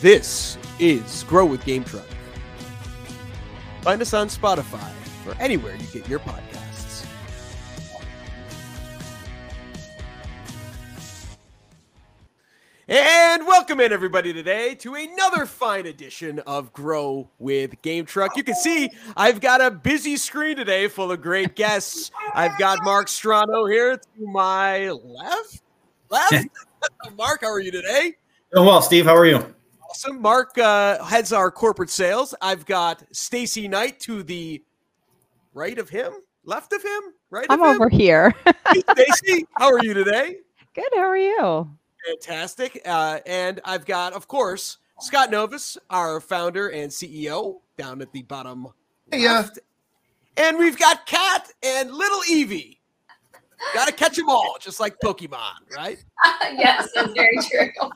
This is Grow with GameTruck. Find us on Spotify or anywhere you get your podcasts. And welcome in everybody today to another fine edition of Grow with GameTruck. You can see I've got a busy screen today full of great guests. I've got Mark Strano here to my left. Left. Mark, how are you today? Doing well, Steve. How are you? Awesome. Mark uh, heads our corporate sales. I've got Stacey Knight to the right of him, left of him, right. I'm of him. over here. Stacey, how are you today? Good. How are you? Fantastic. Uh, and I've got, of course, Scott Novis, our founder and CEO, down at the bottom Yeah. left. And we've got Cat and little Evie. Got to catch them all, just like Pokemon, right? yes, that's very true.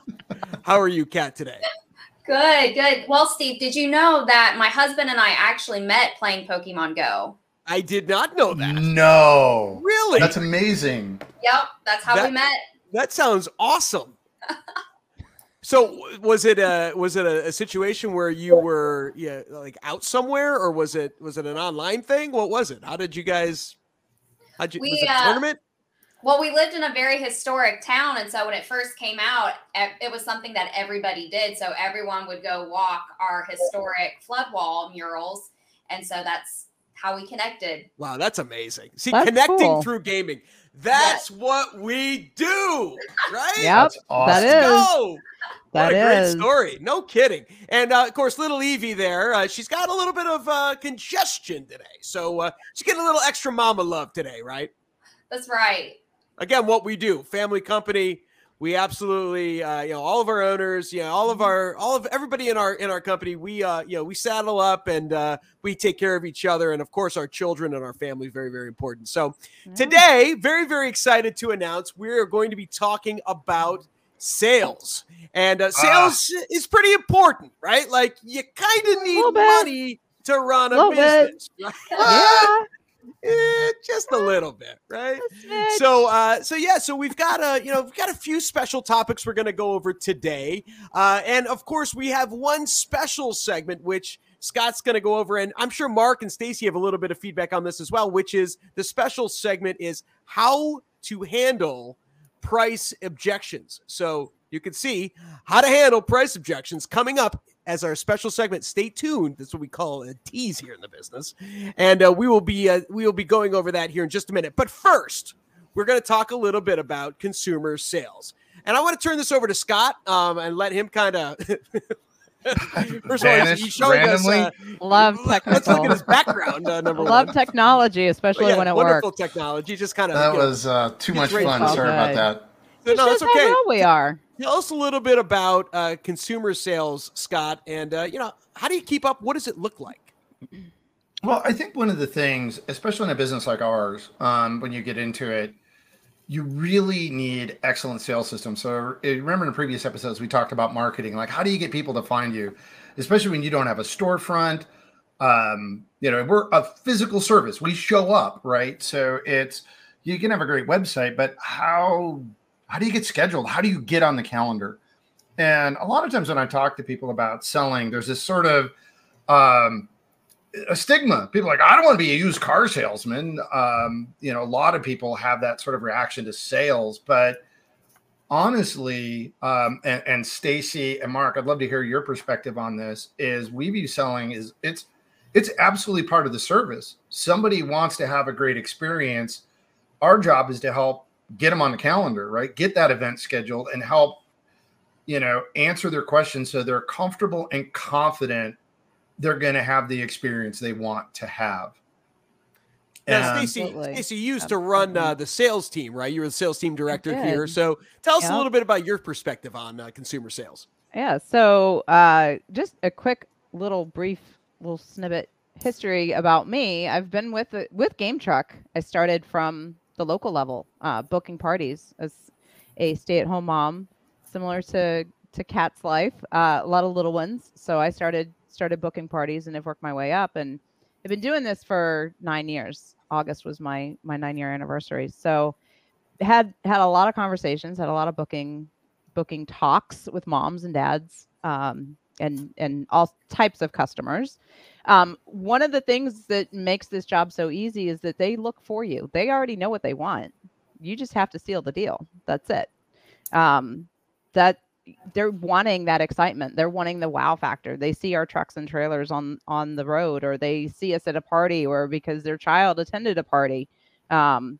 How are you, Cat, today? Good, good. Well, Steve, did you know that my husband and I actually met playing Pokemon Go? I did not know that. No. Really? That's amazing. Yep, that's how That- we met. That sounds awesome. So was it a was it a, a situation where you were yeah like out somewhere or was it was it an online thing? What was it? How did you guys? How'd you? We, was it a uh, tournament? Well, we lived in a very historic town, and so when it first came out, it was something that everybody did. So everyone would go walk our historic flood wall murals, and so that's how we connected. Wow, that's amazing. See, That's connecting cool. through gaming. That's what we do, right? Yep. That's awesome. That is. Go. That what a great story. No kidding. And uh, of course, little Evie there, uh, she's got a little bit of uh, congestion today. So uh, she's getting a little extra mama love today, right? That's right. Again, what we do, family company. We absolutely, uh, you know, all of our owners, you know, all of our, all of everybody in our in our company, we, uh, you know, we saddle up and uh, we take care of each other, and of course, our children and our family, very, very important. So, Yeah. Today, very, very excited to announce we are going to be talking about sales. And uh, sales is pretty important, right? Like you kind of need money to run a bit. business. right? Yeah. Eh, just a little bit, right? So, uh, so yeah, so we've got a, you know, we've got a few special topics we're going to go over today, uh, and of course, we have one special segment which Scott's going to go over, and I'm sure Mark and Stacey have a little bit of feedback on this as well. Which is the special segment is how to handle price objections. So you can see how to handle price objections coming up as our special segment. Stay tuned. That's what we call a tease here in the business, and uh, we will be uh, we will be going over that here in just a minute. But first, we're going to talk a little bit about consumer sales, and I want to turn this over to Scott um, and let him kind of. First of all, he's, Vanish he's showing us. Uh, Love let- Let's look at his background. Uh, number Love one. technology, especially Yeah, when it wonderful works. technology. Just kind of That was uh, too much fun. job. Sorry about Okay. that. no, Shows it's how okay. well we are. Tell us a little bit about uh, consumer sales, Scott, and uh, you know how do you keep up? What does it look like? Well, I think one of the things, especially in a business like ours, um, when you get into it, you really need excellent sales systems. So uh, remember in previous episodes we talked about marketing, like how do you get people to find you, especially when you don't have a storefront. Um, you know, we're a physical service. We show up, right? So it's you can have a great website, but how how do you get scheduled? How do you get on the calendar? And a lot of times when I talk to people about selling, there's this sort of um, a stigma. People like, I don't want to be a used car salesman. Um, you know, a lot of people have that sort of reaction to sales, but honestly, um, and, and Stacey and Mark, I'd love to hear your perspective on this. Is we view selling is it's it's absolutely part of the service. Somebody wants to have a great experience. Our job is to help get them on the calendar, right? Get that event scheduled and help, you know, answer their questions so they're comfortable and confident they're going to have the experience they want to have. Now, And- Stacey, Absolutely. Stacey, you used to run uh, the sales team, right? You were the sales team director here. So tell us a little bit about your perspective on uh, consumer sales. Yeah. So, uh, just a quick little brief little snippet history about me. I've been with with GameTruck. I started from the local level, uh, booking parties as a stay-at-home mom, similar to to Cat's life. Uh, a lot of little ones. So I started started booking parties and have worked my way up. And I've been doing this for nine years. August was my my nine year anniversary. So had had a lot of conversations, had a lot of booking booking talks with moms and dads um, and and all types of customers. Um, one of the things that makes this job so easy is that they look for you. They already know what they want. You just have to seal the deal. That's it. Um, that they're wanting that excitement. They're wanting the wow factor. They see our trucks and trailers on on the road, or they see us at a party, or because their child attended a party. Um,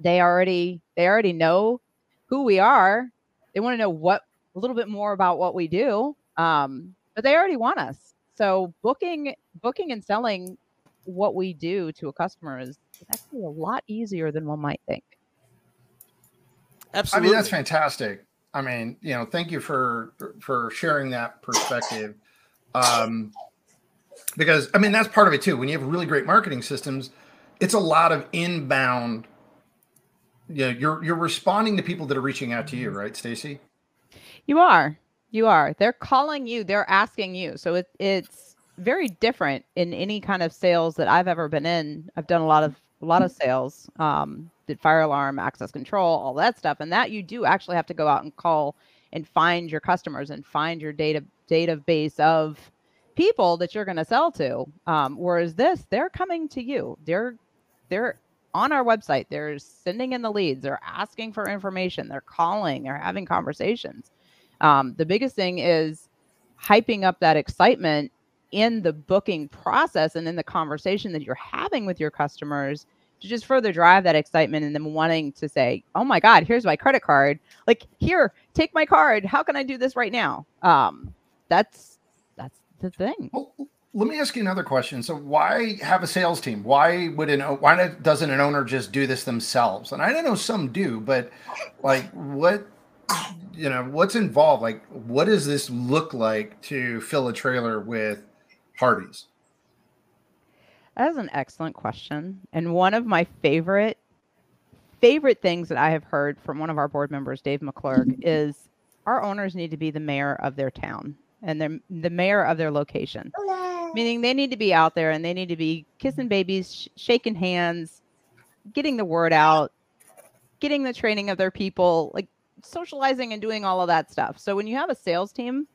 they already they already know who we are. They want to know what a little bit more about what we do. Um, but they already want us. So booking booking and selling what we do to a customer is actually a lot easier than one might think. Absolutely. I mean, that's fantastic. I mean, you know, thank you for for sharing that perspective. Um, because I mean, that's part of it too. When you have really great marketing systems, it's a lot of inbound. You know, you're you're responding to people that are reaching out to you, right, Stacey? You are. You are. They're calling you. They're asking you. So it, it's very different in any kind of sales that I've ever been in. I've done a lot of a lot of sales. Um, did fire alarm, access control, all that stuff, and that you do actually have to go out and call and find your customers and find your data database of people that you're going to sell to. Um, whereas this, they're coming to you. They're they're on our website. They're sending in the leads. They're asking for information. They're calling. They're having conversations. Um, the biggest thing is hyping up that excitement in the booking process and in the conversation that you're having with your customers to just further drive that excitement and them wanting to say, "Oh my God, here's my credit card! Like here, take my card. How can I do this right now?" Um, that's that's the thing. Well, let me ask you another question. So, why have a sales team? Why would an why doesn't an owner just do this themselves? And I don't know some do, but like, what you know what's involved? Like what does this look like to fill a trailer with parties that is an excellent question and one of my favorite favorite things that i have heard from one of our board members dave mcclurg is our owners need to be the mayor of their town and they're the mayor of their location. Meaning they need to be out there and they need to be kissing babies sh- shaking hands getting the word out getting the training of their people like socializing and doing all of that stuff. So when you have a sales team,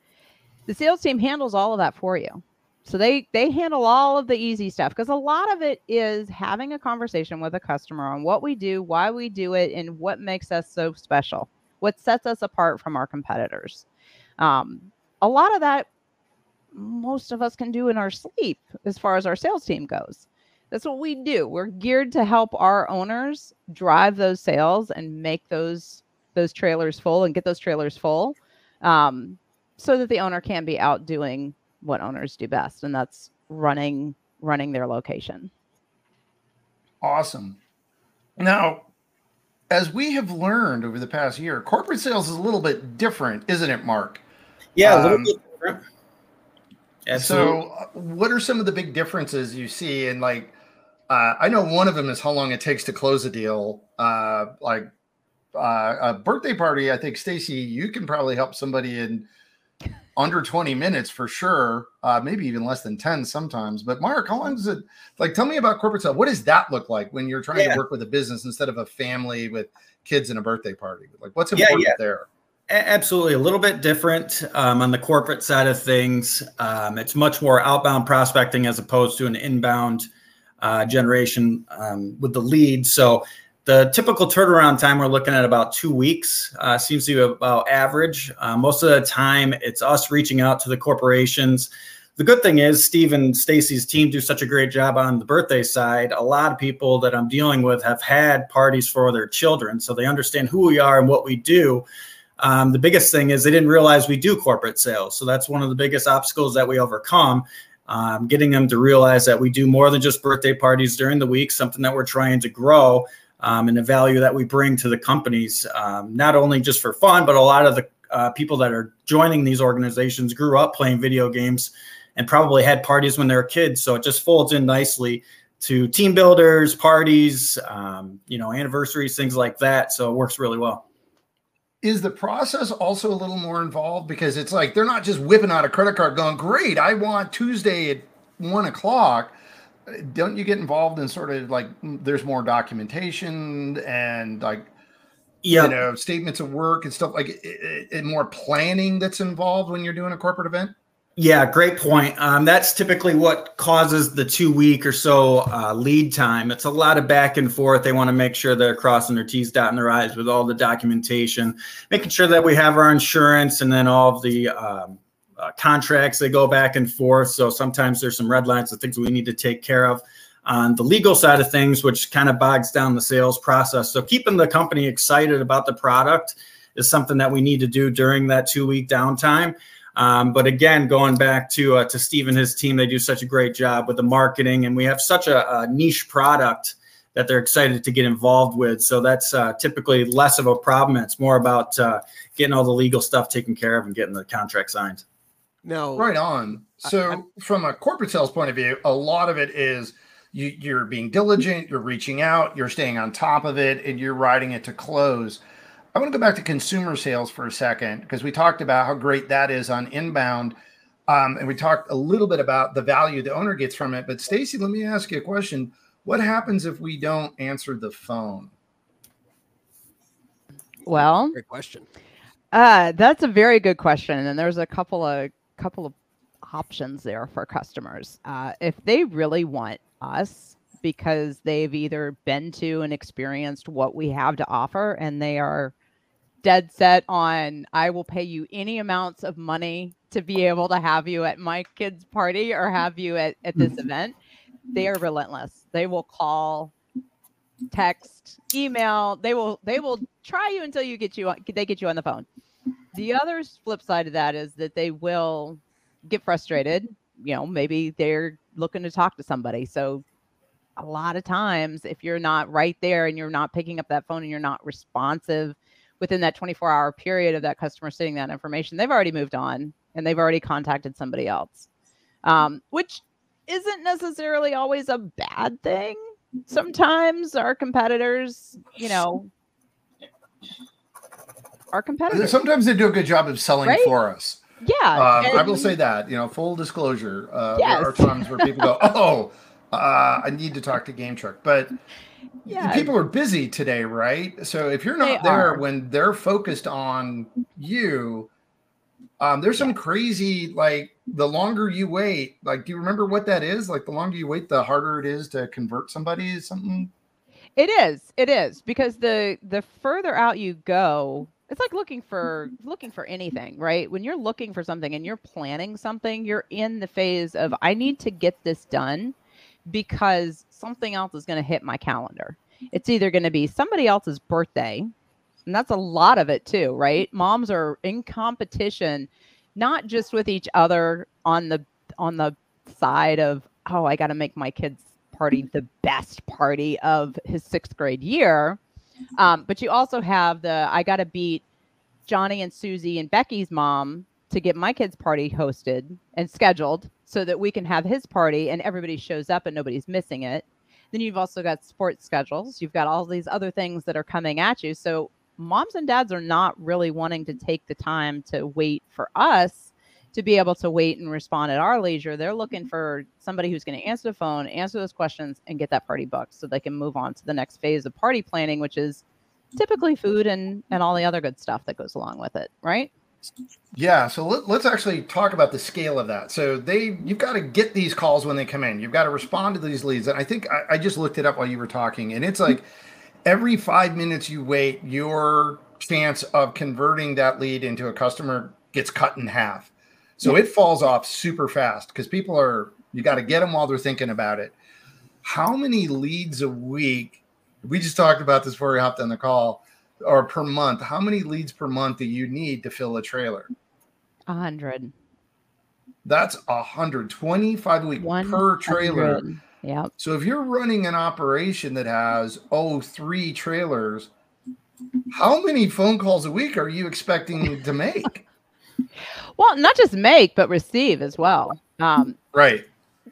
the sales team handles all of that for you. So they they handle all of the easy stuff because a lot of it is having a conversation with a customer on what we do, why we do it, and what makes us so special, what sets us apart from our competitors. Um, a lot of that most of us can do in our sleep as far as our sales team goes. That's what we do. We're geared to help our owners drive those sales and make those those trailers full and get those trailers full um, so that the owner can be out doing what owners do best and that's running running their location awesome now as we have learned over the past year corporate sales is a little bit different isn't it mark yeah a little um, bit different Absolutely. so uh, what are some of the big differences you see in like uh, I know one of them is how long it takes to close a deal. Uh, like uh, a birthday party, I think Stacey, you can probably help somebody in under 20 minutes for sure. Uh, maybe even less than 10 sometimes. But Mark, how long does it like? Tell me about corporate stuff. What does that look like when you're trying yeah. to work with a business instead of a family with kids and a birthday party? Like, what's important yeah, yeah. there? Absolutely, a little bit different um, on the corporate side of things. Um, it's much more outbound prospecting as opposed to an inbound uh, generation um, with the lead. So the typical turnaround time, we're looking at about two weeks, uh, seems to be about average. Uh, most of the time, it's us reaching out to the corporations. The good thing is, Steve and Stacey's team do such a great job on the birthday side. A lot of people that I'm dealing with have had parties for their children, so they understand who we are and what we do. Um, the biggest thing is they didn't realize we do corporate sales. So that's one of the biggest obstacles that we overcome. Um, getting them to realize that we do more than just birthday parties during the week, something that we're trying to grow um, and the value that we bring to the companies, um, not only just for fun, but a lot of the uh, people that are joining these organizations grew up playing video games and probably had parties when they were kids. So it just folds in nicely to team builders, parties, um, you know, anniversaries, things like that. So it works really well. Is the process also a little more involved because it's like they're not just whipping out a credit card going, Great, I want Tuesday at one o'clock don't you get involved in sort of like there's more documentation and like Yeah. you know, statements of work and stuff like it, it, more planning that's involved when you're doing a corporate event? Yeah, great point. Um, that's typically what causes the two week or so uh, lead time. It's a lot of back and forth. They want to make sure they're crossing their T's, dotting their I's with all the documentation, making sure that we have our insurance and then all of the um, uh, contracts. They go back and forth. So sometimes there's some red lines of things we need to take care of on the legal side of things, which kind of bogs down the sales process. So keeping the company excited about the product is something that we need to do during that two week downtime. Um, but again, going back to uh, to Steve and his team, they do such a great job with the marketing, and we have such a, a niche product that they're excited to get involved with. So that's uh, typically less of a problem. It's more about uh, getting all the legal stuff taken care of and getting the contract signed. No, right on. So, I, from a corporate sales point of view, a lot of it is you, you're being diligent, you're reaching out, you're staying on top of it, and you're riding it to close. I want to go back to consumer sales for a second because we talked about how great that is on inbound. Um, and we talked a little bit about the value the owner gets from it. But Stacey, let me ask you a question. What happens if we don't answer the phone? Well, great question. Uh, that's a very good question, and there's a couple of couple of options there for customers. Uh, if they really want us because they've either been to and experienced what we have to offer, and they are dead set on I will pay you any amounts of money to be able to have you at my kids' party or have you at, at this mm-hmm. event, they are relentless. They will call, text, email. They will they will try you until you get you on, they get you on the phone. The other flip side of that is that they will get frustrated. You know, maybe they're looking to talk to somebody. So a lot of times if you're not right there and you're not picking up that phone and you're not responsive within that 24 hour period of that customer seeing that information, they've already moved on and they've already contacted somebody else, um, which isn't necessarily always a bad thing. Sometimes our competitors, you know, our competitors. Sometimes they do a good job of selling right? for us. Yeah. Um, I will say that, you know, full disclosure. Uh, yes. There are times where people go, oh, uh, I need to talk to GameTruck. But yeah. people are busy today, right? So if you're not they there are. when they're focused on you, um, there's some crazy like the longer you wait. Like, do you remember what that is? Like, the longer you wait, the harder it is to convert somebody. Something. It is. It is because the the further out you go, it's like looking for looking for anything, right? When you're looking for something and you're planning something, you're in the phase of I need to get this done because something else is going to hit my calendar. It's either going to be somebody else's birthday, and that's a lot of it too, right? Moms are in competition not just with each other on the on the side of oh, I got to make my kids party the best party of his 6th grade year. Um, but you also have the I got to beat Johnny and Susie and Becky's mom to get my kids' party hosted and scheduled so that we can have his party and everybody shows up and nobody's missing it. Then you've also got sports schedules. You've got all these other things that are coming at you. So moms and dads are not really wanting to take the time to wait for us to be able to wait and respond at our leisure. They're looking mm-hmm. for somebody who's going to answer the phone, answer those questions, and get that party booked so they can move on to the next phase of party planning, which is mm-hmm. typically food and and all the other good stuff that goes along with it, right? Yeah, so let, us actually talk about the scale of that. So they, you've got to get these calls when they come in. You've got to respond to these leads. And I think I, I just looked it up while you were talking, and it's like every five minutes you wait, your chance of converting that lead into a customer gets cut in half. So it falls off super fast because people are you got to get them while they're thinking about it. How many leads a week? We just talked about this before we hopped on the call or per month, how many leads per month do you need to fill a trailer? A hundred. That's a hundred twenty-five a week per trailer. Yeah. So if you're running an operation that has oh three trailers, how many phone calls a week are you expecting to make? Well, not just make, but receive as well. Um, right.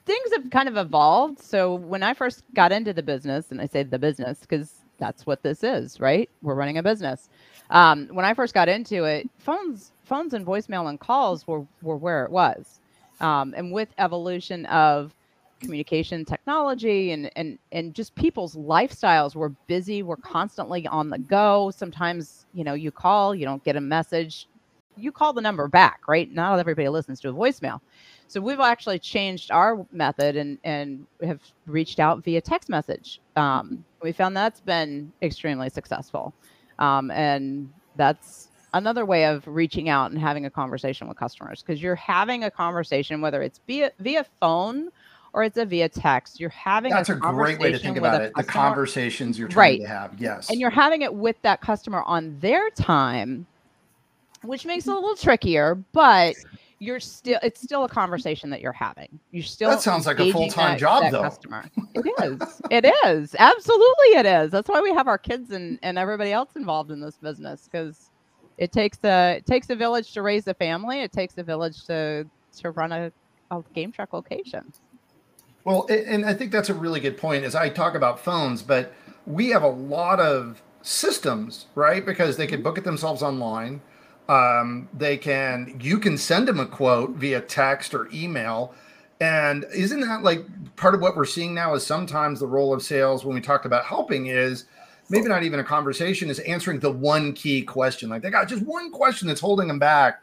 Things have kind of evolved. So when I first got into the business, and I say the business because that's what this is, right? We're running a business. Um, when I first got into it, phones, phones and voicemail and calls were, were where it was. Um, and with evolution of communication technology and and and just people's lifestyles we're busy we're constantly on the go sometimes you know you call you don't get a message you call the number back right? Not everybody listens to a voicemail. So we've actually changed our method and and have reached out via text message. Um, we found that's been extremely successful. Um, and that's another way of reaching out and having a conversation with customers because you're having a conversation whether it's via via phone or it's a via text you're having that's a, a great way to think about it the conversations you're trying right. to have yes. And you're having it with that customer on their time which makes it a little trickier but you're still it's still a conversation that you're having. You're still that sounds like a full-time that- job that though. customer. It is. It is. Absolutely it is. That's why we have our kids and, and everybody else involved in this business because it takes a it takes a village to raise a family. It takes a village to to run a, a game truck location. Well, and I think that's a really good point as I talk about phones, but we have a lot of systems, right? Because they can mm-hmm. book it themselves online. Um, they can, you can send them a quote via text or email. And isn't that like part of what we're seeing now is sometimes the role of sales when we talked about helping is maybe not even a conversation is answering the one key question. Like they got just one question that's holding them back.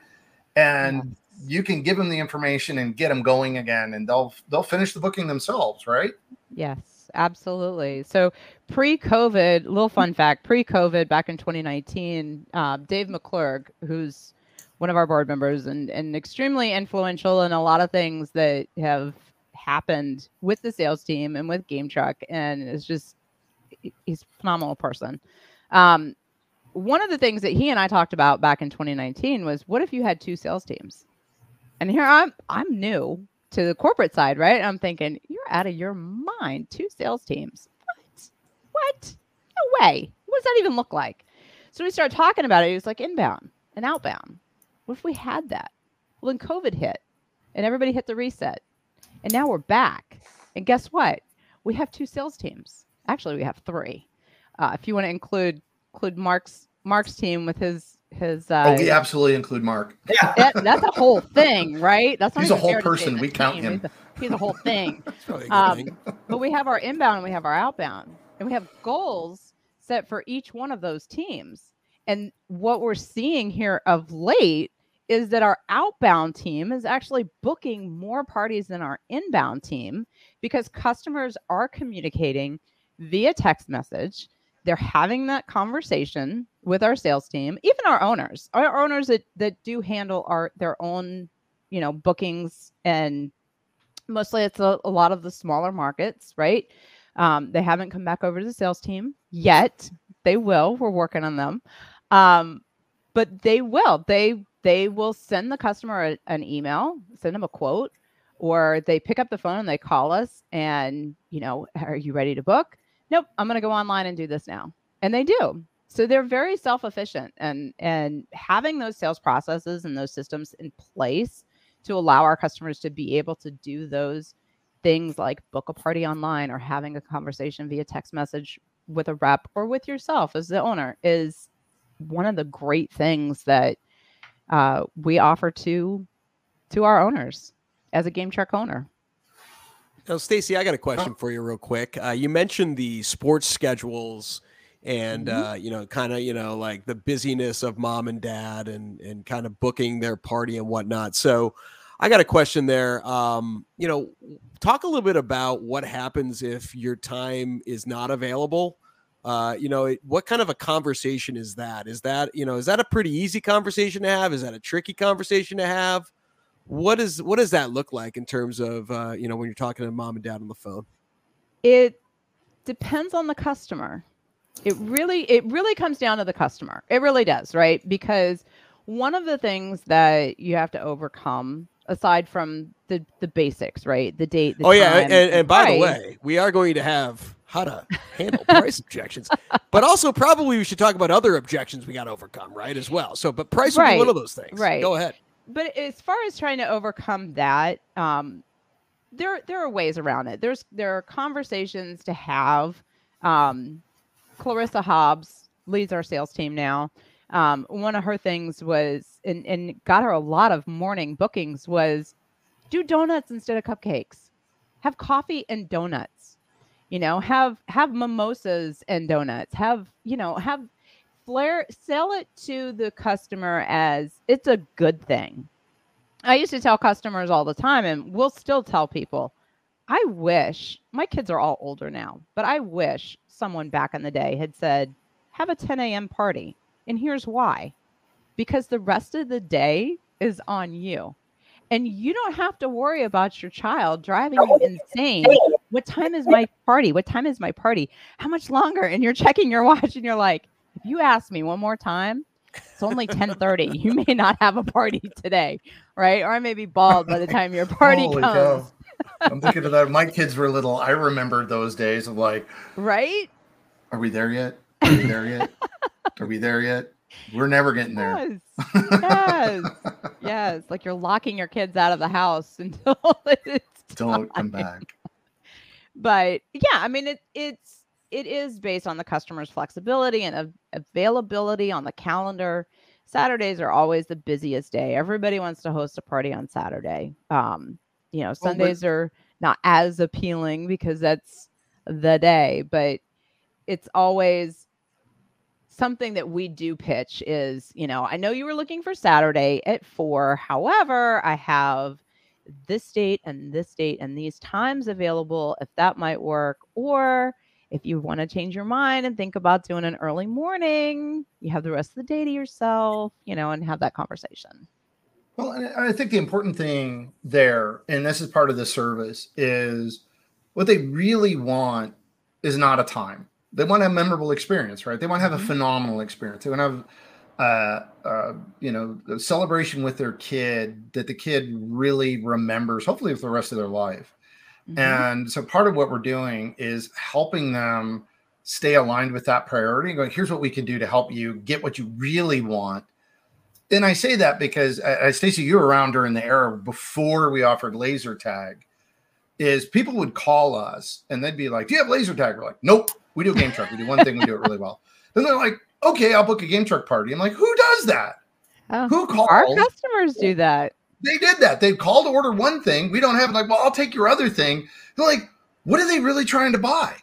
And you can give them the information and get them going again and they'll they'll finish the booking themselves right Yes, absolutely. So pre-COVID, little fun fact: pre-COVID, back in 2019, uh, Dave McClurg, who's one of our board members and and extremely influential in a lot of things that have happened with the sales team and with GameTruck, and it's just he's a phenomenal person. Um, one of the things that he and I talked about back in 2019 was, what if you had two sales teams? And here I'm I'm new to the corporate side, right? I'm thinking, you're out of your mind. Two sales teams. What? What? No way. What does that even look like? So we started talking about it. It was like inbound and outbound. What if we had that? Well, then COVID hit and everybody hit the reset. And now we're back. And guess what? We have two sales teams. Actually, we have three. Uh, if you want to include include Mark's Mark's team with his his uh, oh we absolutely include mark Yeah. that, that's a whole thing, right? That's not He's a whole fair to say person. We count team. him. He's a, he's a whole thing. A Um, thing. but we have our inbound and we have our outbound, and we have goals set for each one of those teams. And what we're seeing here of late is that our outbound team is actually booking more parties than our inbound team because customers are communicating via text message. They're having that conversation with our sales team, even our owners, our owners that, that do handle our their own, you know, bookings and mostly it's a, a lot of the smaller markets, right? Um, they haven't come back over to the sales team yet. They will. We're working on them. Um, but they will. They they will send the customer a, an email, send them a quote, or they pick up the phone and they call us and you know, are you ready to book? Nope, I'm going to go online and do this now, and they do. So they're very self-efficient, and and having those sales processes and those systems in place to allow our customers to be able to do those things like book a party online or having a conversation via text message with a rep or with yourself as the owner is one of the great things that uh, we offer to to our owners as a game truck owner. Now, Stacey, I got a question for you, real quick. Uh, you mentioned the sports schedules, and Mhm. uh, you know, kind of, you know, like the busyness of mom and dad, and and kind of booking their party and whatnot. So, I got a question there. Um, you know, talk a little bit about what happens if your time is not available. Uh, you know, it, what kind of a conversation is that? Is that you know, is that a pretty easy conversation to have? Is that a tricky conversation to have? What is what does that look like in terms of uh, you know when you're talking to mom and dad on the phone? It depends on the customer. It really it really comes down to the customer. It really does, right? Because one of the things that you have to overcome aside from the the basics, right? The date, the oh yeah, time, and, and by the way, we are going to have how to handle price objections, but also probably we should talk about other objections we got to overcome, right? As well. So, but price be one of those things. right. Go ahead. but as far as trying to overcome that um there there are ways around it there's there are conversations to have um clarissa hobbs leads our sales team now um one of her things was and and got her a lot of morning bookings was do donuts instead of cupcakes have coffee and donuts. You know, have have mimosas and donuts. Have, you know, have flair sell it to the customer as it's a good thing. I used to tell customers all the time and we'll still tell people, I wish my kids are all older now, but I wish someone back in the day had said, have a 10 a.m. party. And here's why because the rest of the day is on you. And you don't have to worry about your child driving you insane. What time is my party? What time is my party? How much longer? And you're checking your watch and you're like, if you ask me one more time, it's only 10:30. You may not have a party today, right? Or I may be bald by the time your party Holy comes. cow. I'm thinking of that. My kids were little. I remember those days of like, Right? are we there yet? Are we there yet? Are we there yet? We're never getting there. Yes. Yes. yes. Like you're locking your kids out of the house until it's Don't come back. But yeah, I mean it it's it is based on the customer's flexibility and av- availability on the calendar. Saturdays are always the busiest day. Everybody wants to host a party on Saturday. Um, you know, Sundays are not as appealing because that's the day, but it's always something that we do pitch is, you know, I know you were looking for Saturday at 4. However, I have this date and this date and these times available if that might work or if you want to change your mind and think about doing an early morning, you have the rest of the day to yourself, you know, and have that conversation. Well, and I think the important thing there, and this is part of the service, is what they really want is not a time. They want a memorable experience, right? They want to have a Mhm. phenomenal experience. They want to have, uh, uh, you know, a celebration with their kid that the kid really remembers, hopefully, for the rest of their life. Mhm. And so part of what we're doing is helping them stay aligned with that priority and going, here's what we can do to help you get what you really want. And I say that because uh, Stacey, you were around during the era before we offered laser tag. Is people would call us and they'd be like, Do you have laser tag? We're like, Nope, we do game truck. We do one thing, we do it really well. Then they're like, Okay, I'll book a game truck party. I'm like, Who does that? Oh, Who called? our customers do that. they did that. They called to order one thing. We don't have it. Like, well, I'll take your other thing. They're like, what are they really trying to buy?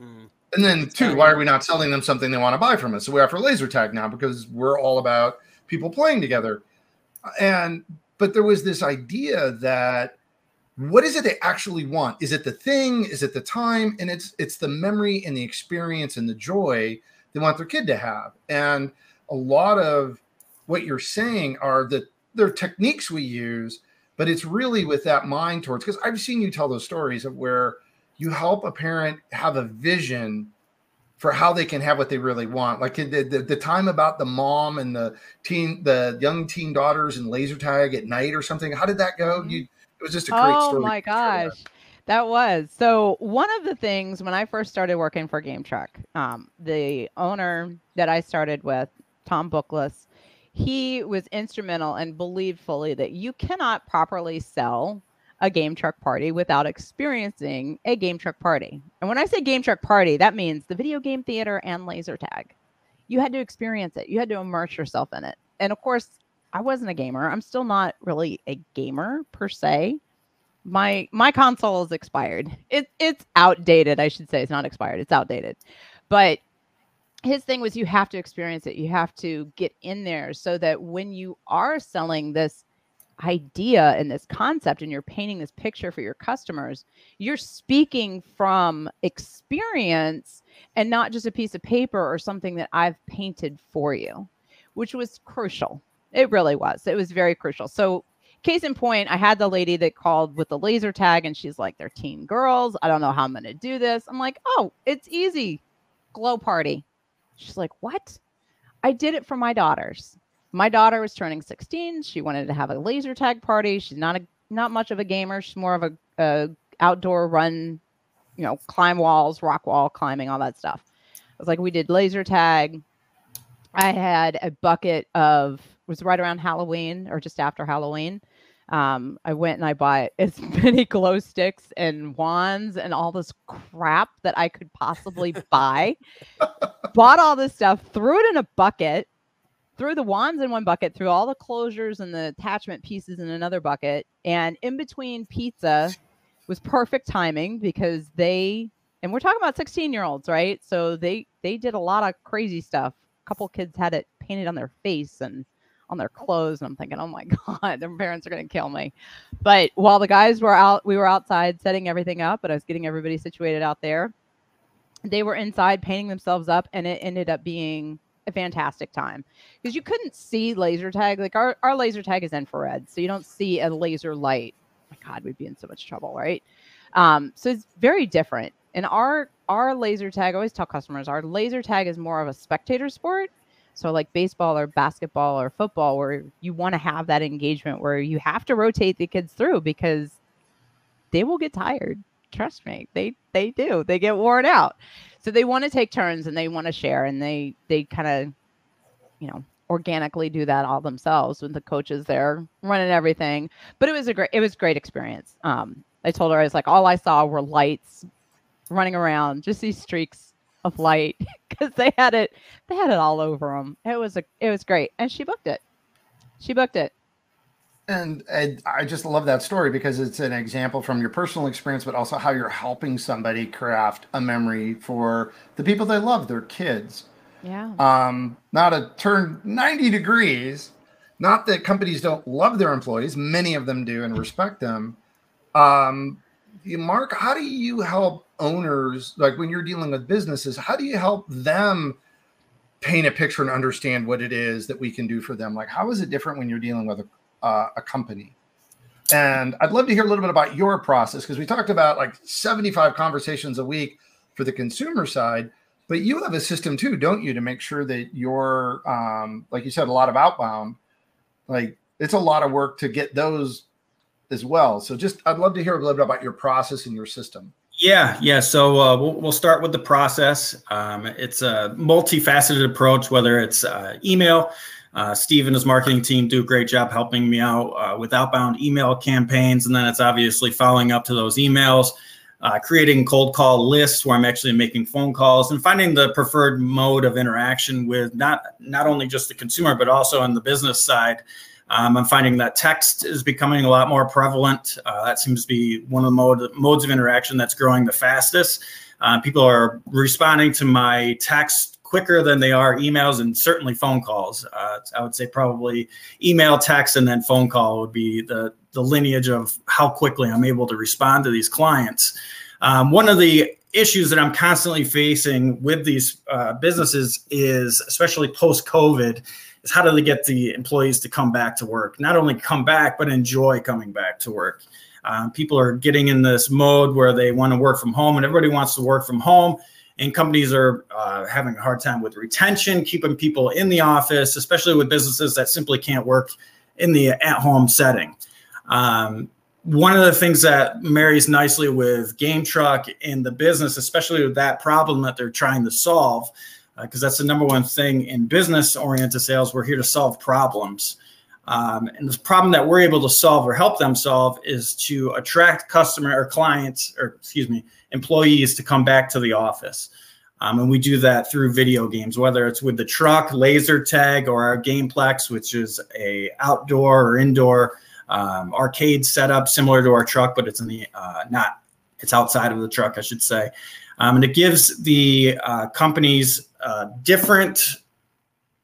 Mm. And then, two, why are we not selling them something they want to buy from us? So we offer laser tag now because we're all about people playing together. And, but there was this idea that what is it they actually want? Is it the thing? Is it the time? And it's it's the memory and the experience and the joy they want their kid to have. And a lot of what you're saying are the they're techniques we use, but it's really with that mind towards because I've seen you tell those stories of where you help a parent have a vision for how they can have what they really want. Like the, the, the time about the mom and the teen, the young teen daughters and laser tag at night or something. How did that go? Mhm. You, it was just a great Oh story. Oh my to that. gosh. That was so. One of the things when I first started working for GameTruck, um, the owner that I started with, Tom Bookless, he was instrumental and believed fully that you cannot properly sell a game truck party without experiencing a game truck party. And when I say game truck party, that means the video game theater and laser tag. You had to experience it. You had to immerse yourself in it. And of course, I wasn't a gamer. I'm still not really a gamer per se. My my console is expired. It it's outdated, I should say. It's not expired. It's outdated. But his thing was you have to experience it. You have to get in there so that when you are selling this idea and this concept and you're painting this picture for your customers, you're speaking from experience and not just a piece of paper or something that I've painted for you, which was crucial. It really was. It was very crucial. So, case in point, I had the lady that called with the laser tag and she's like, they're teen girls. I don't know how I'm going to do this. I'm like, oh, it's easy. Glow party. She's like, what? I did it for my daughters. My daughter was turning 16. She wanted to have a laser tag party. She's not a not much of a gamer. She's more of a, a outdoor run, you know, climb walls, rock wall climbing, all that stuff. I was like, we did laser tag. I had a bucket of it was right around Halloween or just after Halloween. Um, I went and I bought as many glow sticks and wands and all this crap that I could possibly buy. Bought all this stuff, threw it in a bucket, threw the wands in one bucket, threw all the closures and the attachment pieces in another bucket, and in between pizza was perfect timing because they and we're talking about 16 year olds, right? So they they did a lot of crazy stuff. A couple kids had it painted on their face and on their clothes, and I'm thinking, oh my god, their parents are gonna kill me. But while the guys were out, we were outside setting everything up, and I was getting everybody situated out there. They were inside painting themselves up, and it ended up being a fantastic time because you couldn't see laser tag. Like our, our laser tag is infrared, so you don't see a laser light. My God, we'd be in so much trouble, right? Um, so it's very different. And our our laser tag, I always tell customers, our laser tag is more of a spectator sport. So like baseball or basketball or football, where you want to have that engagement where you have to rotate the kids through because they will get tired. Trust me, they they do. They get worn out. So they want to take turns and they want to share and they they kind of, you know, organically do that all themselves with the coaches there running everything. But it was a great it was great experience. Um, I told her I was like all I saw were lights running around, just these streaks of light because they had it they had it all over them. It was a it was great, and she booked it. She booked it. And, and I just love that story because it's an example from your personal experience, but also how you're helping somebody craft a memory for the people they love, their kids. Yeah. Um, now to turn 90 degrees, not that companies don't love their employees, many of them do and respect them. Um, Mark, how do you help owners, like when you're dealing with businesses, how do you help them paint a picture and understand what it is that we can do for them? Like, how is it different when you're dealing with a, uh, a company? And I'd love to hear a little bit about your process because we talked about like 75 conversations a week for the consumer side, but you have a system too, don't you, to make sure that you're, um, like you said, a lot of outbound. Like, it's a lot of work to get those as well. So just I'd love to hear a little bit about your process and your system. Yeah, yeah. So uh, we'll, we'll start with the process. Um, it's a multifaceted approach, whether it's uh, email. Uh, Steve and his marketing team do a great job helping me out uh, with outbound email campaigns. And then it's obviously following up to those emails, uh, creating cold call lists where I'm actually making phone calls and finding the preferred mode of interaction with not, not only just the consumer, but also on the business side. Um, I'm finding that text is becoming a lot more prevalent. Uh, that seems to be one of the mode, modes of interaction that's growing the fastest. Uh, people are responding to my text quicker than they are emails and certainly phone calls. Uh, I would say probably email, text, and then phone call would be the, the lineage of how quickly I'm able to respond to these clients. Um, one of the issues that I'm constantly facing with these uh, businesses is, especially post COVID, is how do they get the employees to come back to work? Not only come back, but enjoy coming back to work. Um, people are getting in this mode where they want to work from home, and everybody wants to work from home. And companies are uh, having a hard time with retention, keeping people in the office, especially with businesses that simply can't work in the at-home setting. Um, one of the things that marries nicely with GameTruck and the business, especially with that problem that they're trying to solve, because uh, that's the number one thing in business oriented sales. We're here to solve problems. Um, and the problem that we're able to solve or help them solve is to attract customer or clients, or excuse me, employees to come back to the office. Um, and we do that through video games, whether it's with the truck, laser tag, or our Gameplex, which is a outdoor or indoor um, arcade setup similar to our truck, but it's in the uh, not it's outside of the truck, I should say. Um, and it gives the uh, companies uh, different,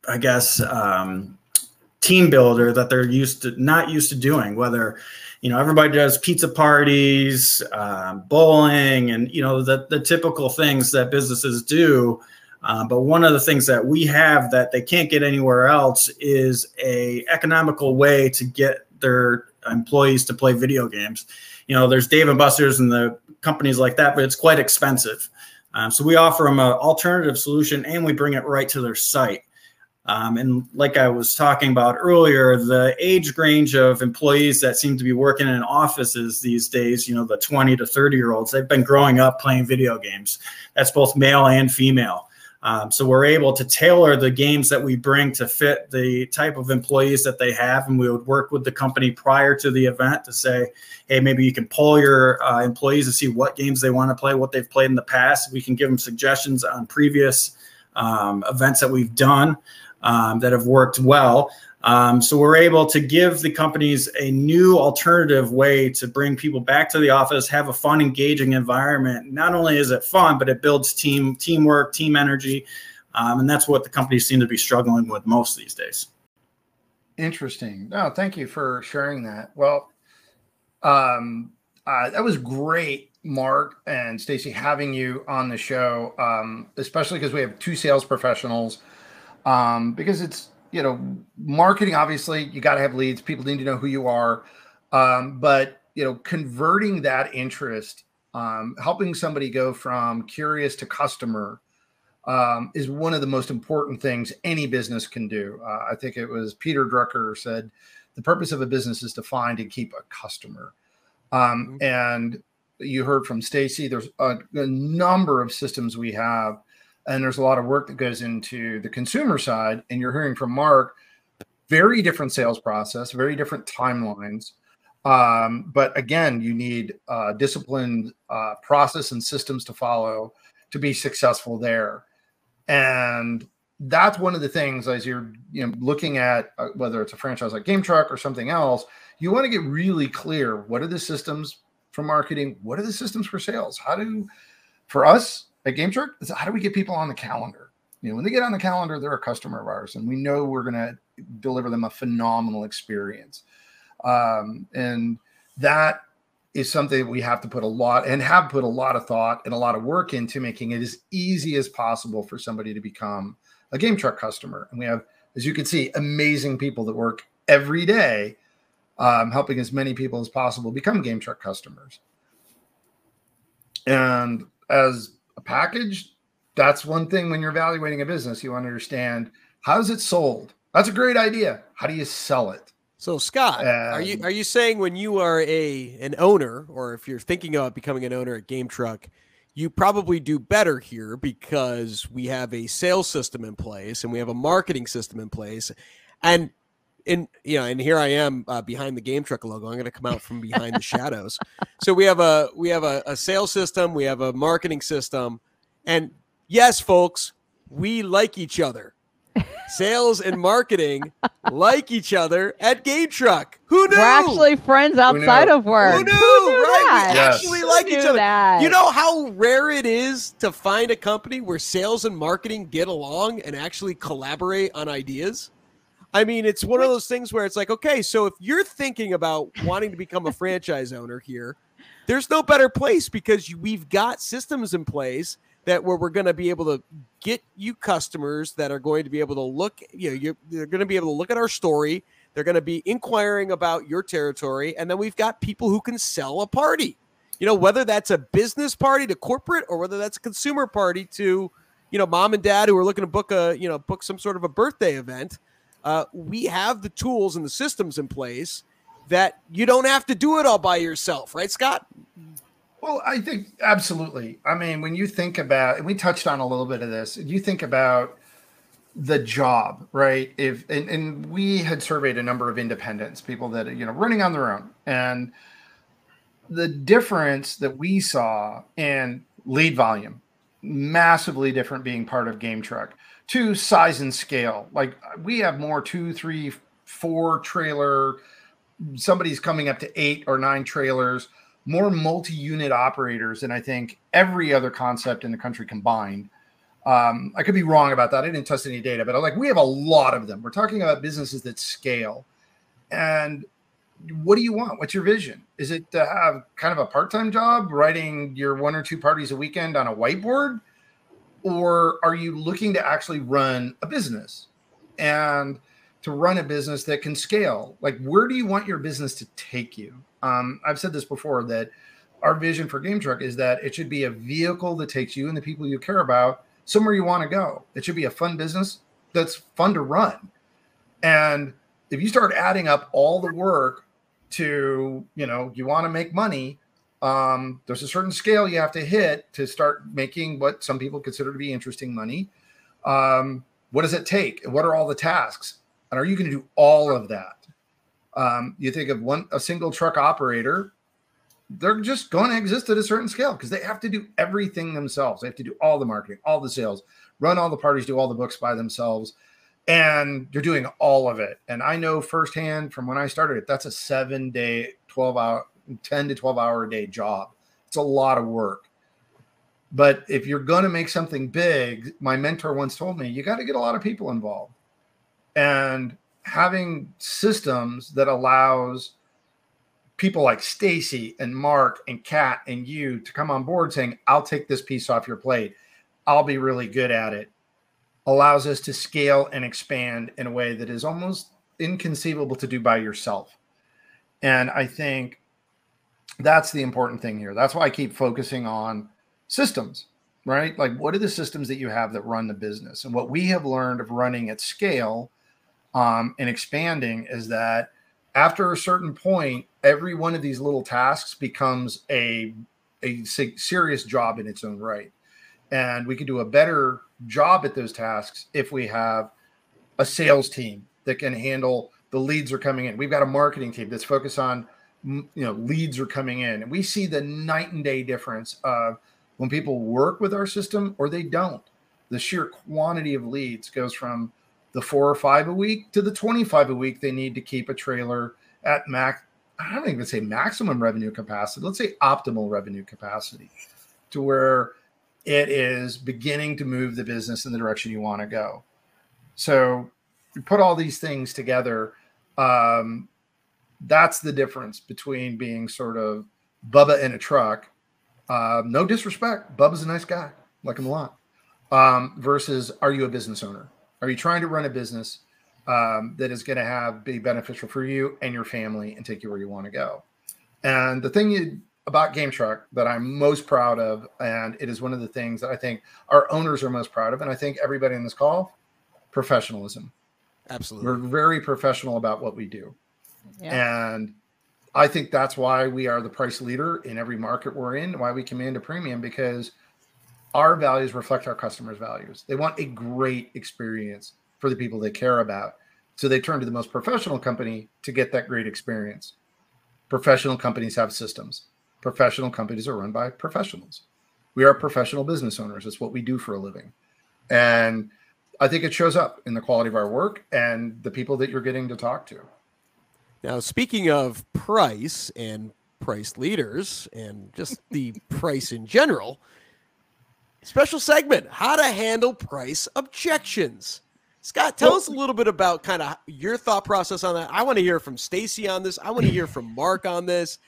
I guess, um, team builder that they're used to not used to doing. Whether you know everybody does pizza parties, um, bowling, and you know the the typical things that businesses do. Uh, but one of the things that we have that they can't get anywhere else is a economical way to get their employees to play video games. You know, there's Dave and Buster's and the companies like that, but it's quite expensive. Um, so we offer them an alternative solution and we bring it right to their site. Um, and like I was talking about earlier, the age range of employees that seem to be working in offices these days, you know, the 20 to 30 year olds, they've been growing up playing video games. That's both male and female. Um, so we're able to tailor the games that we bring to fit the type of employees that they have. And we would work with the company prior to the event to say, hey, maybe you can poll your uh, employees to see what games they want to play, what they've played in the past. We can give them suggestions on previous um, events that we've done um, that have worked well. Um, so we're able to give the companies a new alternative way to bring people back to the office, have a fun, engaging environment. Not only is it fun, but it builds team teamwork, team energy, um, and that's what the companies seem to be struggling with most these days. Interesting. No, thank you for sharing that. Well, um, uh, that was great, Mark and Stacey, having you on the show, um, especially because we have two sales professionals. Um, because it's you know, marketing obviously you got to have leads. People need to know who you are, um, but you know, converting that interest, um, helping somebody go from curious to customer. Um, is one of the most important things any business can do. Uh, I think it was Peter Drucker said, "The purpose of a business is to find and keep a customer." Um, mm-hmm. And you heard from Stacey. There's a, a, number of systems we have and there's a lot of work that goes into the consumer side and you're hearing from mark very different sales process very different timelines. Um, but again you need uh, disciplined uh, process and systems to follow to be successful there. And that's one of the things as you're you know looking at uh, whether it's a franchise like GameTruck or something else you want to get really clear. What are the systems for marketing? What are the systems for sales? How do for us at GameTruck is how do we get people on the calendar? You know, when they get on the calendar, they're a customer of ours, and we know we're going to deliver them a phenomenal experience. Um, and that is something that we have to put a lot and have put a lot of thought and a lot of work into making it as easy as possible for somebody to become a GameTruck customer. And we have, as you can see, amazing people that work every day um, helping as many people as possible become GameTruck customers. And as a package, that's one thing when you're evaluating a business, you want to understand how's it sold? That's a great idea. How do you sell it? So Scott, are you are you saying when you are a an owner or if you're thinking about becoming an owner at GameTruck, you probably do better here because we have a sales system in place and we have a marketing system in place. And in you know, and here I am uh, behind the GameTruck logo. I'm going to come out from behind the shadows. So we have a we have a, a sales system, we have a marketing system, and yes, folks, we like each other. Sales and marketing like each other at GameTruck. Who knew? We're actually friends outside of work. Who knew? Who knew right? That? We yes. actually like Who each other. That? You know how rare it is to find a company where sales and marketing get along and actually collaborate on ideas? I mean, it's one of those things where it's like, okay, so if you're thinking about wanting to become a franchise owner here, there's no better place because we've got systems in place that where we're going to be able to get you customers that are going to be able to look, you know, you're, they're going to be able to look at our story. They're going to be inquiring about your territory. And then we've got people who can sell a party, you know, whether that's a business party to corporate or whether that's a consumer party to, you know, mom and dad who are looking to book a, you know, book some sort of a birthday event uh, we have the tools and the systems in place that you don't have to do it all by yourself, right, Scott? Well, I think absolutely. I mean, when you think about, and we touched on a little bit of this, you think about the job, right? If and, and we had surveyed a number of independents, people that are, you know, running on their own, and the difference that we saw in lead volume, massively different being part of GameTruck to size and scale. Like we have more two, three, four trailer. Somebody's coming up to eight or nine trailers, more multi unit operators than I think every other concept in the country combined. Um, I could be wrong about that. I didn't test any data, but I'm like, we have a lot of them. We're talking about businesses that scale. And what do you want? What's your vision? Is it to have kind of a part time job, writing your one or two parties a weekend on a whiteboard? Or are you looking to actually run a business? And to run a business that can scale like where do you want your business to take you? Um, i've said this before that our vision for GameTruck is that it should be a vehicle that takes you and the people you care about somewhere you want to go. It should be a fun business that's fun to run. And if you start adding up all the work to you know you want to make money um, there's a certain scale you have to hit to start making what some people consider to be interesting money. Um, what does it take? What are all the tasks? And are you going to do all of that? Um, you think of one a single truck operator, they're just going to exist at a certain scale because they have to do everything themselves. They have to do all the marketing, all the sales, run all the parties, do all the books by themselves. and you're doing all of it. And I know firsthand from when I started it, that's a seven day, 12 hour, 10 to 12 hour a day job. It's a lot of work. But if you're going to make something big, my mentor once told me, you got to get a lot of people involved. And having systems that allows people like Stacey and Mark and Cat and you to come on board saying, I'll take this piece off your plate. I'll be really good at it allows us to scale and expand in a way that is almost inconceivable to do by yourself. And I think that's the important thing here. That's why I keep focusing on systems, right? Like, what are the systems that you have that run the business? And what we have learned of running at scale um, and expanding is that after a certain point, every one of these little tasks becomes a a serious job in its own right and we can do a better job at those tasks if we have a sales team that can handle the leads are coming in. We've got a marketing team that's focused on you know leads are coming in, and we see the night and day difference of when people work with our system or they don't. The sheer quantity of leads goes from the four or five a week to the 25 a week they need to keep a trailer at max I don't even say maximum revenue capacity. Let's say optimal revenue capacity to where it is beginning to move the business in the direction you want to go. So you put all these things together. Um, that's the difference between being sort of Bubba in a truck. Uh, no disrespect, Bubba's a nice guy, like him a lot. Um, versus, are you a business owner? Are you trying to run a business um, that is going to have be beneficial for you and your family and take you where you want to go? And the thing you about GameTruck that I'm most proud of, and it is one of the things that I think our owners are most proud of, and I think everybody in this call, professionalism. Absolutely, we're very professional about what we do, and I think that's why we are the price leader in every market we're in. Why we command a premium because our values reflect our customers' values. They want a great experience for the people they care about, so they turn to the most professional company to get that great experience. Professional companies have systems professional companies are run by professionals. We are professional business owners. It's what we do for a living. And I think it shows up in the quality of our work and the people that you're getting to talk to. Now, speaking of price and price leaders and just the price in general, special segment how to handle price objections. Scott, tell well, us a little bit about kind of your thought process on that. I want to hear from Stacey on this. I want to hear from Mark on this.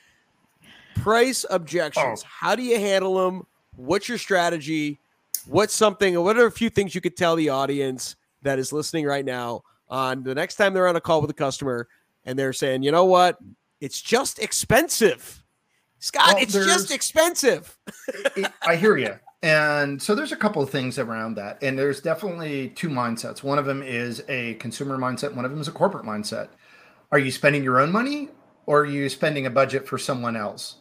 Price objections. Oh. How do you handle them? What's your strategy? What's something, what are a few things you could tell the audience that is listening right now on the next time they're on a call with a customer and they're saying, you know what? It's just expensive. Scott, well, it's just expensive. it, I hear you. And so there's a couple of things around that. And there's definitely two mindsets. One of them is a consumer mindset, one of them is a corporate mindset. Are you spending your own money or are you spending a budget for someone else?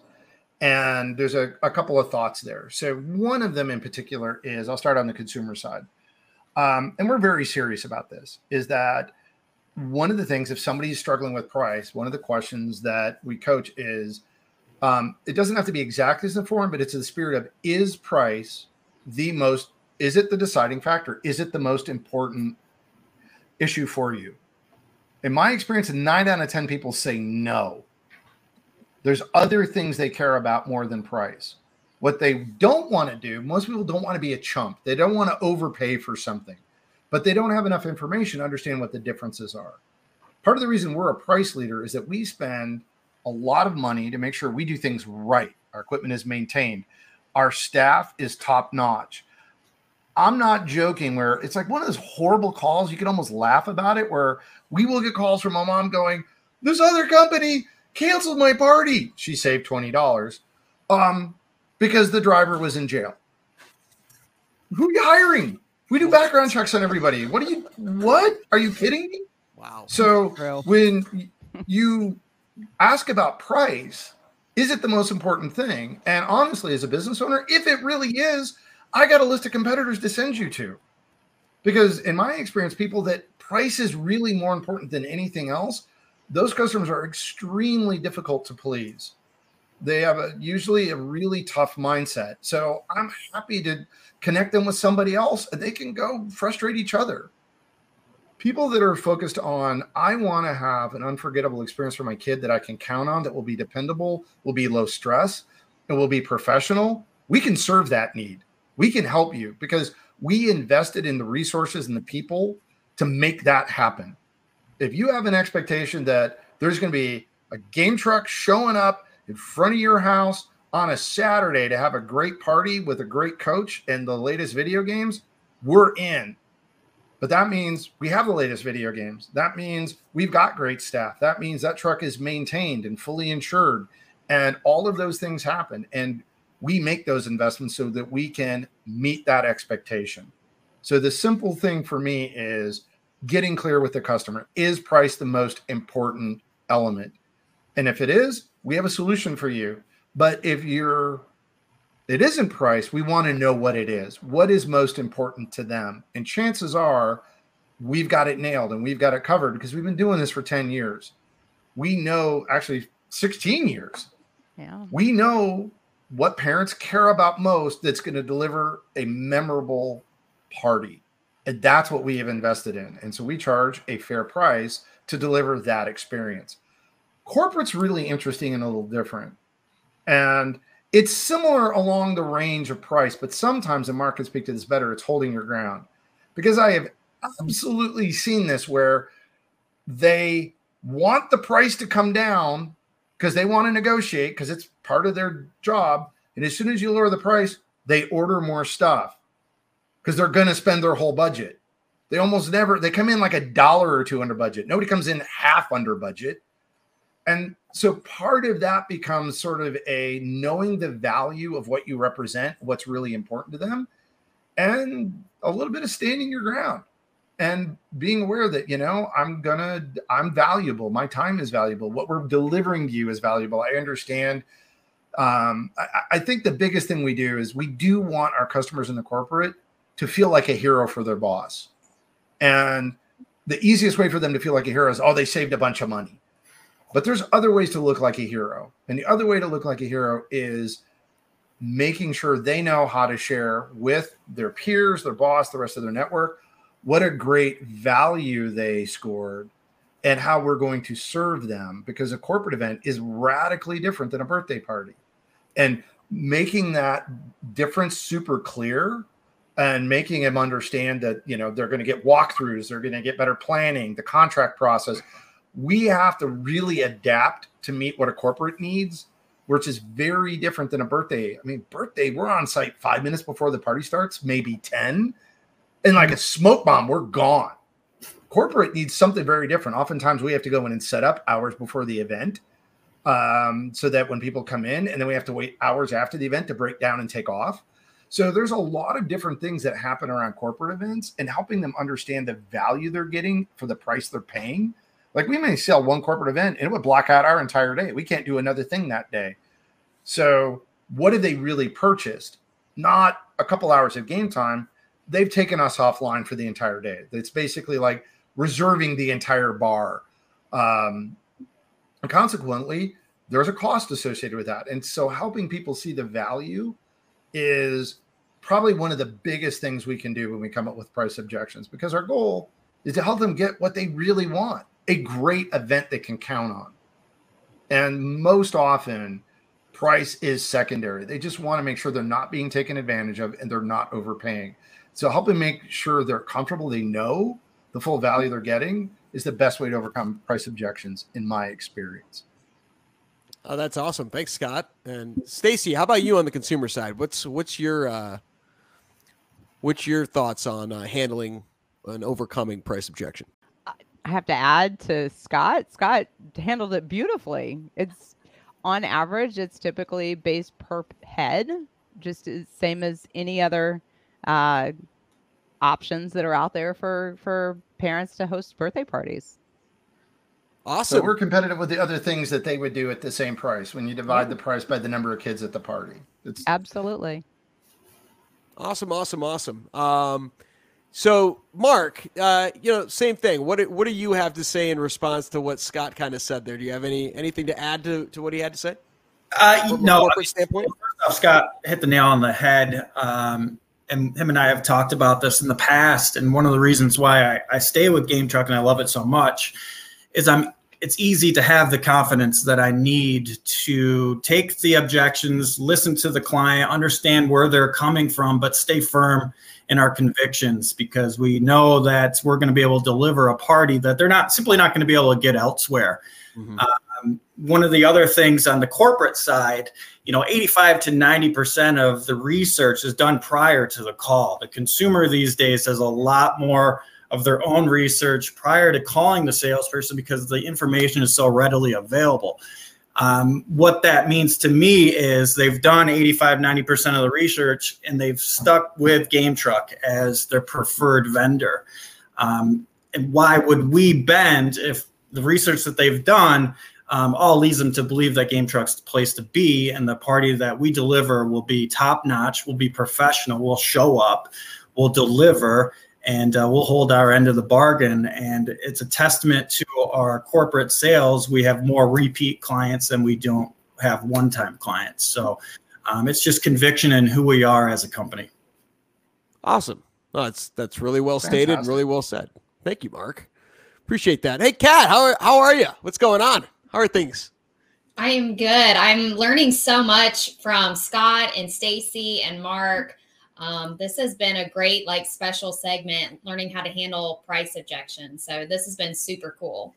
And there's a, a couple of thoughts there. So, one of them in particular is I'll start on the consumer side. Um, and we're very serious about this is that one of the things, if somebody's struggling with price, one of the questions that we coach is um, it doesn't have to be exactly as informed, but it's the spirit of is price the most, is it the deciding factor? Is it the most important issue for you? In my experience, nine out of 10 people say no. There's other things they care about more than price. What they don't want to do, most people don't want to be a chump. They don't want to overpay for something, but they don't have enough information to understand what the differences are. Part of the reason we're a price leader is that we spend a lot of money to make sure we do things right. Our equipment is maintained, our staff is top notch. I'm not joking where it's like one of those horrible calls. You can almost laugh about it where we will get calls from my mom going, This other company canceled my party. She saved $20 um, because the driver was in jail. Who are you hiring? We do background checks on everybody. What are you, what? Are you kidding me? Wow. So when you ask about price, is it the most important thing? And honestly, as a business owner, if it really is, I got a list of competitors to send you to. Because in my experience, people that price is really more important than anything else those customers are extremely difficult to please. They have a, usually a really tough mindset. So I'm happy to connect them with somebody else they can go frustrate each other. people that are focused on i want to have an unforgettable experience for my kid that i can count on that will be dependable will be low stress and will be professional we can serve that need we can help you because we invested in the resources and the people to make that happen if you have an expectation that there's going to be a game truck showing up in front of your house on a saturday to have a great party with a great coach and the latest video games we're in but that means we have the latest video games. That means we've got great staff. That means that truck is maintained and fully insured. And all of those things happen. And we make those investments so that we can meet that expectation. So the simple thing for me is getting clear with the customer is price the most important element? And if it is, we have a solution for you. But if you're it isn't price, we want to know what it is. What is most important to them? And chances are we've got it nailed and we've got it covered because we've been doing this for 10 years. We know actually 16 years. Yeah. We know what parents care about most that's going to deliver a memorable party. And that's what we have invested in. And so we charge a fair price to deliver that experience. Corporate's really interesting and a little different. And it's similar along the range of price, but sometimes the market speak to this better. It's holding your ground because I have absolutely seen this where they want the price to come down because they want to negotiate because it's part of their job. And as soon as you lower the price, they order more stuff because they're going to spend their whole budget. They almost never they come in like a dollar or two under budget. Nobody comes in half under budget. And so part of that becomes sort of a knowing the value of what you represent, what's really important to them, and a little bit of standing your ground and being aware that you know i'm gonna i'm valuable. My time is valuable. What we're delivering to you is valuable. I understand. Um, I, I, think the biggest thing we do is we do want our customers in the corporate to feel like a hero for their boss. And the easiest way for them to feel like a hero is oh they saved a bunch of money but there's other ways to look like a hero. And the other way to look like a hero is making sure they know how to share with their peers, their boss, the rest of their network, what a great value they scored and how we're going to serve them because a corporate event is radically different than a birthday party. And making that difference super clear and making them understand that you know they're going to get walkthroughs they're going to get better planning the contract process we have to really adapt to meet what a corporate needs, which is very different than a birthday. I mean, birthday, we're on site five minutes before the party starts, maybe 10. And like a smoke bomb, we're gone. Corporate needs something very different. Oftentimes we have to go in and set up hours before the event um, so that when people come in and then we have to wait hours after the event to break down and take off. So there's a lot of different things that happen around corporate events and helping them understand the value they're getting for the price they're paying like we may sell one corporate event and it would block out our entire day. We can't do another thing that day. So, what have they really purchased? Not a couple hours of game time. They've taken us offline for the entire day. It's basically like reserving the entire bar. Um, and consequently, there's a cost associated with that. And so, helping people see the value is probably one of the biggest things we can do when we come up with price objections because our goal is to help them get what they really want a great event they can count on. And most often, price is secondary. They just want to make sure they're not being taken advantage of and they're not overpaying. So helping make sure they're comfortable, they know the full value they're getting is the best way to overcome price objections in my experience. Oh, that's awesome. Thanks, Scott. And Stacey, how about you on the consumer side? What's what's your uh, what's your thoughts on uh, handling and overcoming price objection? I have to add to Scott. Scott handled it beautifully. It's on average, it's typically based per head, just as same as any other uh, options that are out there for for parents to host birthday parties. Awesome. So we're competitive with the other things that they would do at the same price when you divide the price by the number of kids at the party. It's absolutely awesome, awesome, awesome. Um, so, Mark, uh, you know, same thing. What what do you have to say in response to what Scott kind of said there? Do you have any anything to add to, to what he had to say? Uh, no. I mean, standpoint? Off, Scott hit the nail on the head. Um, and him and I have talked about this in the past. And one of the reasons why I, I stay with GameTruck and I love it so much is I'm it's easy to have the confidence that I need to take the objections, listen to the client, understand where they're coming from, but stay firm in our convictions because we know that we're going to be able to deliver a party that they're not simply not going to be able to get elsewhere. Mm-hmm. Um, one of the other things on the corporate side, you know, 85 to 90% of the research is done prior to the call. The consumer these days has a lot more of their own research prior to calling the salesperson because the information is so readily available. Um, what that means to me is they've done 85, 90% of the research and they've stuck with GameTruck as their preferred vendor. Um, and why would we bend if the research that they've done um, all leads them to believe that GameTruck's the place to be and the party that we deliver will be top notch, will be professional, will show up, will deliver, and uh, we'll hold our end of the bargain. And it's a testament to our corporate sales. We have more repeat clients than we don't have one time clients. So um, it's just conviction in who we are as a company. Awesome. that's that's really well Fantastic. stated and really well said. Thank you, Mark. Appreciate that. Hey, Cat, how are, how are you? What's going on? How are things? I am good. I'm learning so much from Scott and Stacey and Mark um, this has been a great like special segment, learning how to handle price objections. So this has been super cool.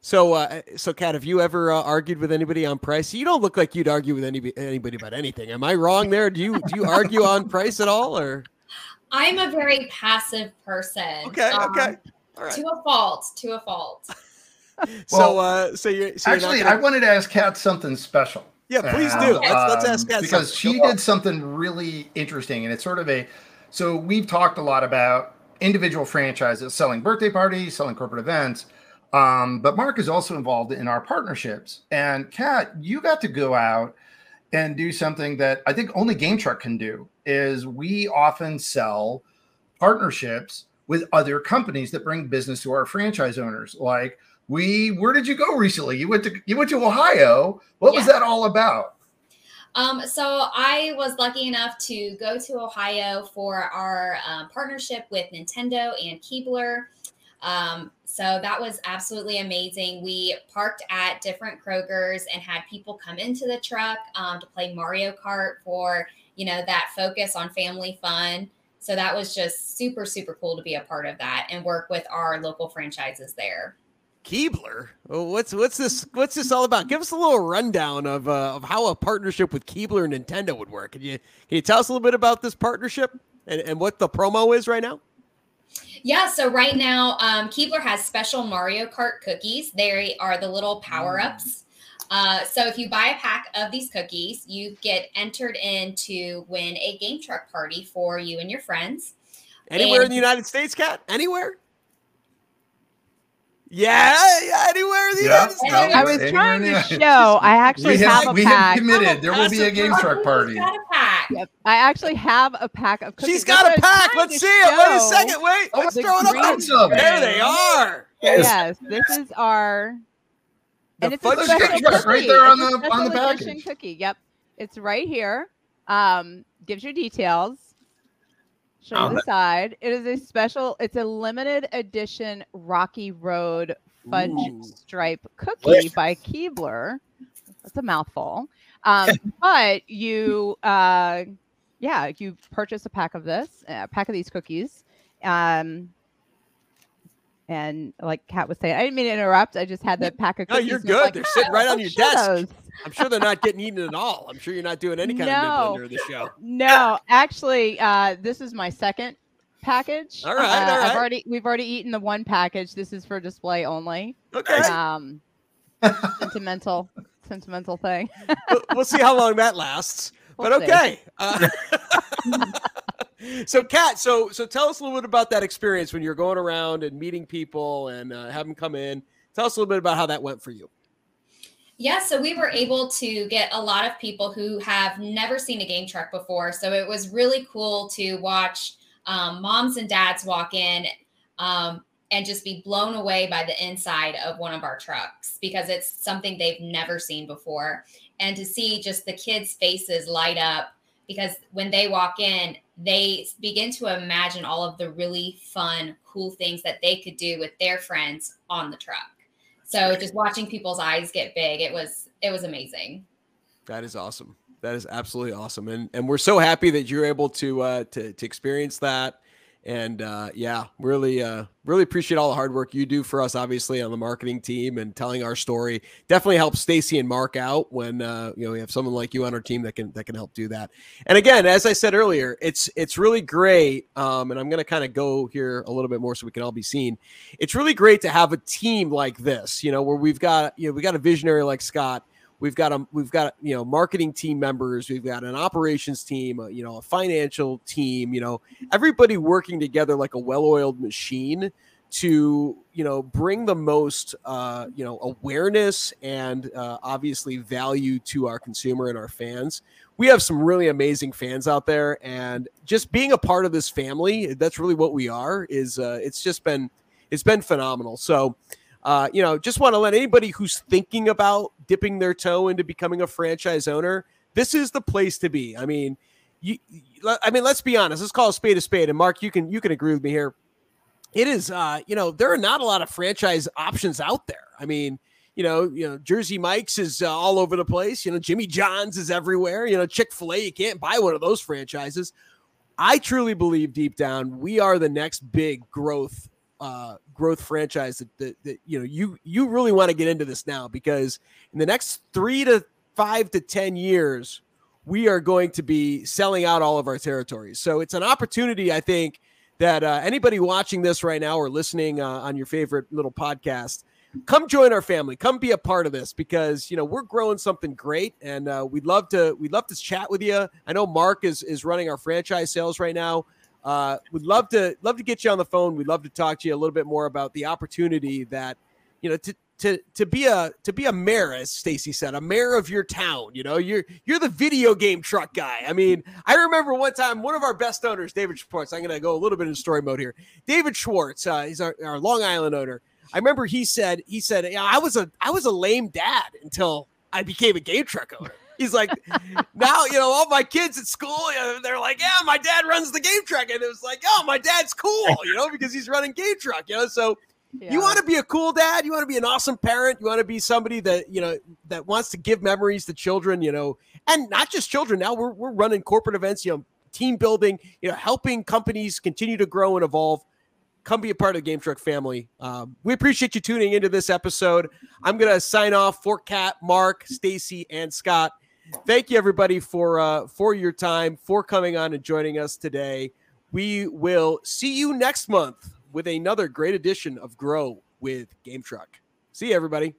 So, uh, so Cat, have you ever uh, argued with anybody on price? You don't look like you'd argue with any, anybody about anything. Am I wrong there? Do you do you argue on price at all, or? I'm a very passive person. Okay. Um, okay. All right. To a fault. To a fault. so, uh, so you're so actually, you're gonna... I wanted to ask Cat something special. Yeah, please do. let's, let's ask Cat because she did something really interesting, and it's sort of a. So we've talked a lot about individual franchises selling birthday parties, selling corporate events, um, but Mark is also involved in our partnerships. And Cat, you got to go out and do something that I think only GameTruck can do. Is we often sell partnerships with other companies that bring business to our franchise owners, like we where did you go recently? You went to you went to Ohio. What yeah. was that all about? Um, so I was lucky enough to go to Ohio for our um, partnership with Nintendo and Keebler. Um, so that was absolutely amazing. We parked at different Kroger's and had people come into the truck um, to play Mario Kart for you know that focus on family fun. So that was just super super cool to be a part of that and work with our local franchises there. Keebler. What's what's this? What's this all about? Give us a little rundown of uh, of how a partnership with Keebler and Nintendo would work. Can you can you tell us a little bit about this partnership and, and what the promo is right now? Yeah, so right now, um, Keebler has special Mario Kart cookies. They are the little power ups. Uh, so if you buy a pack of these cookies, you get entered in to win a GameTruck party for you and your friends. Anywhere and- in the United States, Cat? Anywhere? Yeah, yeah, anywhere in the yeah, United States. I was trying to show. I actually have, have, a we pack. We have committed. There will be a GameTruck party. Got a pack. Yep. I actually have a pack of cookies. She's got a pack. Let's see it. Wait a second. Wait. Oh, Let's throw it up. There they are. Yes, this is our. The and it's a special cookie. right there on the on the package. Cookie. Yep, it's right here. Um, gives you details. Show the side. It is a special. It's a limited edition Rocky Road fudge Ooh. stripe cookie by Keebler. That's a mouthful. Um, but you, uh, yeah, you purchase a pack of this, a pack of these cookies. Um, and like Cat was saying, I didn't mean to interrupt. I just had the pack of cookies. No, you're good. Like, they're sitting right on your desk. Those. I'm sure they're not getting eaten at all. I'm sure you're not doing any kind no, of nibbling during the show. No, actually, uh, this is my second package. All right, uh, all right. I've already we've already eaten the one package. This is for display only. Okay. Um, sentimental, sentimental thing. we'll, we'll, see how long that lasts. We'll but okay. Uh, so, Cat, so so tell us a little bit about that experience when you're going around and meeting people and uh, have them come in. Tell us a little bit about how that went for you. Yeah, so we were able to get a lot of people who have never seen a game truck before. So it was really cool to watch um, moms and dads walk in um, and just be blown away by the inside of one of our trucks because it's something they've never seen before. And to see just the kids' faces light up because when they walk in, they begin to imagine all of the really fun, cool things that they could do with their friends on the truck. So just watching people's eyes get big, it was it was amazing. That is awesome. That is absolutely awesome, and and we're so happy that you're able to uh, to to experience that and uh, yeah, really, uh, really appreciate all the hard work you do for us, obviously on the marketing team and telling our story. Definitely helps Stacey and Mark out when uh, you know we have someone like you on our team that can that can help do that. And again, as I said earlier, it's it's really great. Um, and I'm going to kind of go here a little bit more so we can all be seen. It's really great to have a team like this, you know, where we've got you know we got a visionary like Scott We've got a we've got you know marketing team members. We've got an operations team. Uh, you know, a financial team. You know, everybody working together like a well-oiled machine to you know bring the most uh, you know awareness and uh, obviously value to our consumer and our fans. We have some really amazing fans out there, and just being a part of this family—that's really what we are. Is uh, it's just been it's been phenomenal. So uh, you know, just want to let anybody who's thinking about dipping their toe into becoming a franchise owner, this is the place to be. I mean, you, I mean, let's be honest. Let's call a spade a spade. And Mark, you can you can agree with me here. It is, uh, you know, there are not a lot of franchise options out there. I mean, you know, you know, Jersey Mike's is uh, all over the place. You know, Jimmy John's is everywhere. You know, Chick Fil A, you can't buy one of those franchises. I truly believe deep down we are the next big growth uh, growth franchise that, that, that you know you you really want to get into this now because in the next three to five to ten years we are going to be selling out all of our territories. So it's an opportunity i think that uh, anybody watching this right now or listening uh, on your favorite little podcast come join our family. Come be a part of this because you know we're growing something great and uh, we'd love to we'd love to chat with you i know mark is is running our franchise sales right now uh, would love to love to get you on the phone. We'd love to talk to you a little bit more about the opportunity that you know to to to be a to be a mayor, as Stacey said, a mayor of your town. You know, you're you're the video game truck guy. I mean, I remember one time one of our best owners, David Schwartz. I'm going to go a little bit in story mode here. David Schwartz, uh, he's our, our Long Island owner. I remember he said he said, I was a I was a lame dad until I became a GameTruck owner. He's like, now, you know, all my kids at school, they're like, yeah, my dad runs the game truck. And it was like, oh, my dad's cool, you know, because he's running GameTruck, you know. So yeah. you want to be a cool dad, you want to be an awesome parent, you want to be somebody that, you know, that wants to give memories to children, you know, and not just children. Now we're, we're running corporate events, you know, team building, you know, helping companies continue to grow and evolve come be a part of the GameTruck family. Um, we appreciate you tuning into this episode. I'm going to sign off for Cat, Mark, Stacey, and Scott. Thank you, everybody, for uh, for your time, for coming on and joining us today. We will see you next month with another great edition of Grow with GameTruck. See you, everybody.